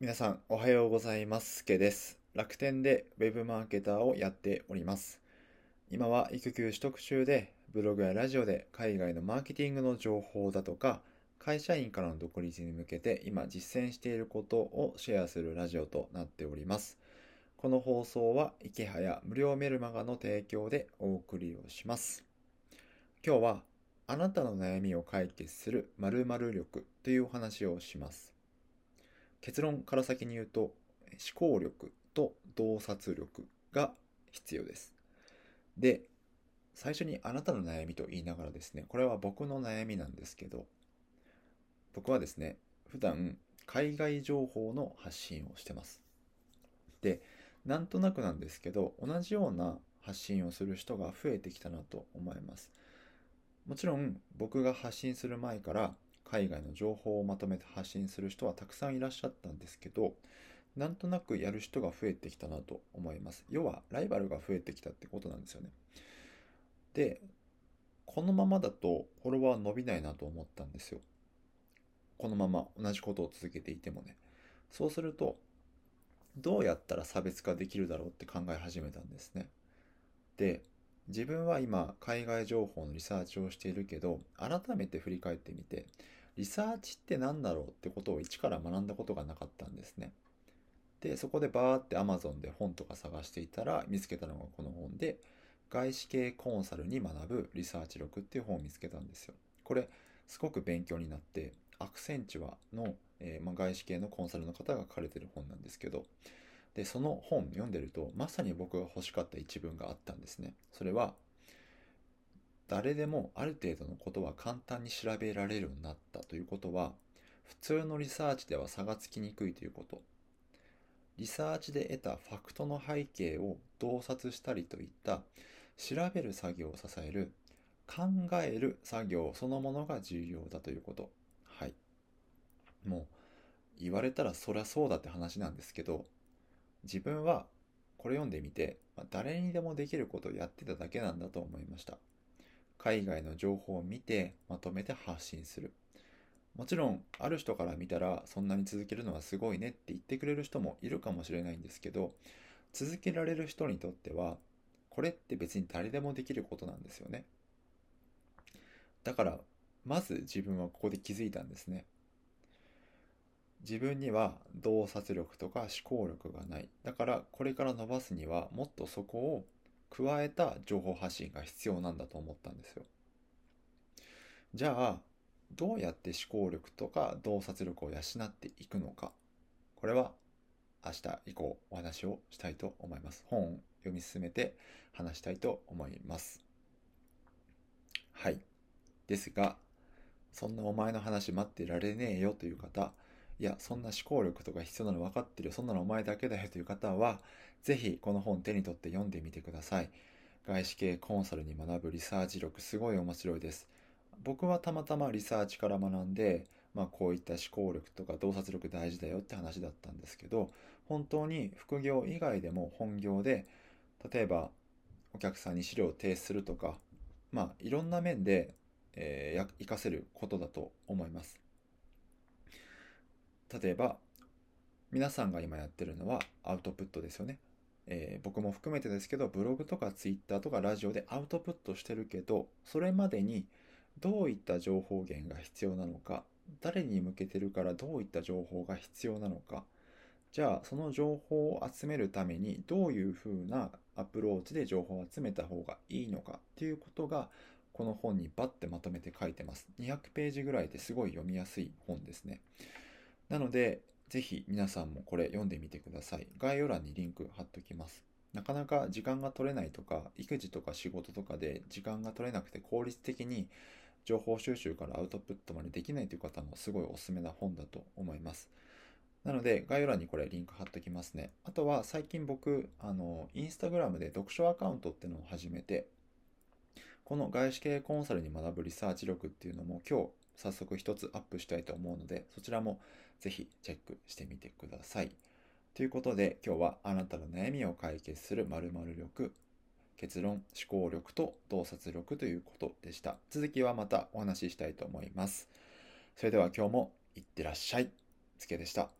皆さんおはようございます。けです。楽天でウェブマーケターをやっております。今は育休取得中で、ブログやラジオで海外のマーケティングの情報だとか、会社員からの独立に向けて今実践していることをシェアするラジオとなっております。この放送は池早無料メルマガの提供でお送りをします。今日はあなたの悩みを解決する〇〇力というお話をします。結論から先に言うと思考力と洞察力が必要です。で、最初にあなたの悩みと言いながらですね、これは僕の悩みなんですけど、僕はですね、普段海外情報の発信をしてます。で、なんとなくなんですけど、同じような発信をする人が増えてきたなと思います。もちろん僕が発信する前から海外の情報をまとめて発信する人はたくさんいらっしゃったんですけど、なんとなくやる人が増えてきたなと思います。要はライバルが増えてきたってことなんですよね。で、このままだとフォロワー伸びないなと思ったんですよ。このまま同じことを続けていてもね。そうすると、どうやったら差別化できるだろうって考え始めたんですね。で、自分は今海外情報のリサーチをしているけど改めて振り返ってみてリサーチって何だろうってことを一から学んだことがなかったんですね。でそこでバーって Amazon で本とか探していたら見つけたのがこの本で外資系コンサルに学ぶリサーチ力っていう本を見つけたんですよ。これすごく勉強になってアクセンチュアの、えーまあ、外資系のコンサルの方が書かれてる本なんですけどでその本読んでるとまさに僕が欲しかった一文があったんですね。それは誰でもある程度のことは簡単に調べられるようになったということは普通のリサーチでは差がつきにくいということ。リサーチで得たファクトの背景を洞察したりといった調べる作業を支える考える作業そのものが重要だということ。はい。もう言われたらそりゃそうだって話なんですけど自分はこれ読んでみて、ま、誰にでもできることをやってただけなんだと思いました。海外の情報を見てまとめて発信する。もちろんある人から見たらそんなに続けるのはすごいねって言ってくれる人もいるかもしれないんですけど続けられる人にとってはこれって別に誰でもできることなんですよね。だからまず自分はここで気づいたんですね。自分には洞察力とか思考力がない。だからこれから伸ばすにはもっとそこを加えた情報発信が必要なんだと思ったんですよ。じゃあ、どうやって思考力とか洞察力を養っていくのか。これは明日以降お話をしたいと思います。本を読み進めて話したいと思います。はい。ですが、そんなお前の話待ってられねえよという方、いや、そんな思考力とか必要なの分かってるよ。そんなのお前だけだよという方は、ぜひこの本手に取って読んでみてください。外資系コンサルに学ぶリサーチ力、すごい面白いです。僕はたまたまリサーチから学んで、まあこういった思考力とか洞察力大事だよって話だったんですけど、本当に副業以外でも本業で、例えばお客さんに資料を提出するとか、まあいろんな面で、えー、活かせることだと思います。例えば皆さんが今やってるのはアウトプットですよね、えー、僕も含めてですけどブログとかツイッターとかラジオでアウトプットしてるけどそれまでにどういった情報源が必要なのか誰に向けてるからどういった情報が必要なのかじゃあその情報を集めるためにどういうふうなアプローチで情報を集めた方がいいのかっていうことがこの本にバッてまとめて書いてます。200ページぐらいですごい読みやすい本ですね。なので、ぜひ皆さんもこれ読んでみてください。概要欄にリンク貼っときます。なかなか時間が取れないとか、育児とか仕事とかで時間が取れなくて効率的に情報収集からアウトプットまでできないという方もすごいおすすめな本だと思います。なので、概要欄にこれリンク貼っときますね。あとは最近僕、あの、インスタグラムで読書アカウントっていうのを始めて、この外資系コンサルに学ぶリサーチ力っていうのも今日早速一つアップしたいと思うので、そちらもぜひチェックしてみてください。ということで今日はあなたの悩みを解決する〇〇力、結論、思考力と洞察力ということでした。続きはまたお話ししたいと思います。それでは今日もいってらっしゃい。つけでした。